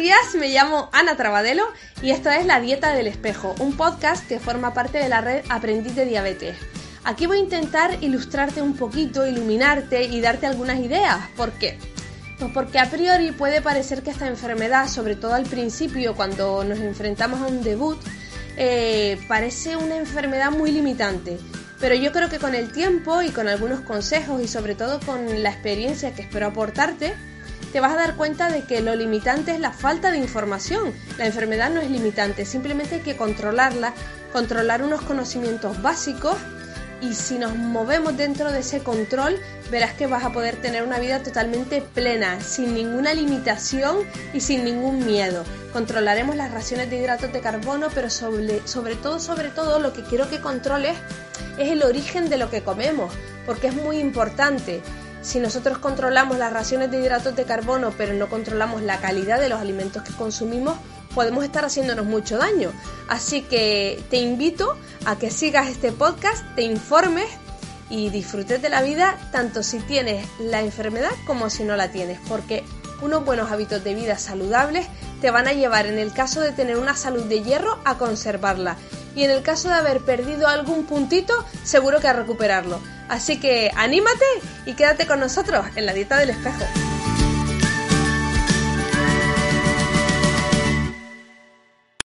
días, me llamo Ana Trabadelo y esto es La Dieta del Espejo, un podcast que forma parte de la red Aprendiz de Diabetes. Aquí voy a intentar ilustrarte un poquito, iluminarte y darte algunas ideas. ¿Por qué? Pues porque a priori puede parecer que esta enfermedad, sobre todo al principio cuando nos enfrentamos a un debut, eh, parece una enfermedad muy limitante. Pero yo creo que con el tiempo y con algunos consejos y sobre todo con la experiencia que espero aportarte, te vas a dar cuenta de que lo limitante es la falta de información. La enfermedad no es limitante, simplemente hay que controlarla, controlar unos conocimientos básicos y si nos movemos dentro de ese control, verás que vas a poder tener una vida totalmente plena, sin ninguna limitación y sin ningún miedo. Controlaremos las raciones de hidratos de carbono, pero sobre, todo, sobre todo, lo que quiero que controles es el origen de lo que comemos, porque es muy importante. Si nosotros controlamos las raciones de hidratos de carbono, pero no controlamos la calidad de los alimentos que consumimos, podemos estar haciéndonos mucho daño. Así que te invito a que sigas este podcast, te informes y disfrutes de la vida tanto si tienes la enfermedad como si no la tienes, porque unos buenos hábitos de vida saludables te van a llevar en el caso de tener una salud de hierro a conservarla y en el caso de haber perdido algún puntito seguro que a recuperarlo. Así que anímate y quédate con nosotros en la dieta del espejo.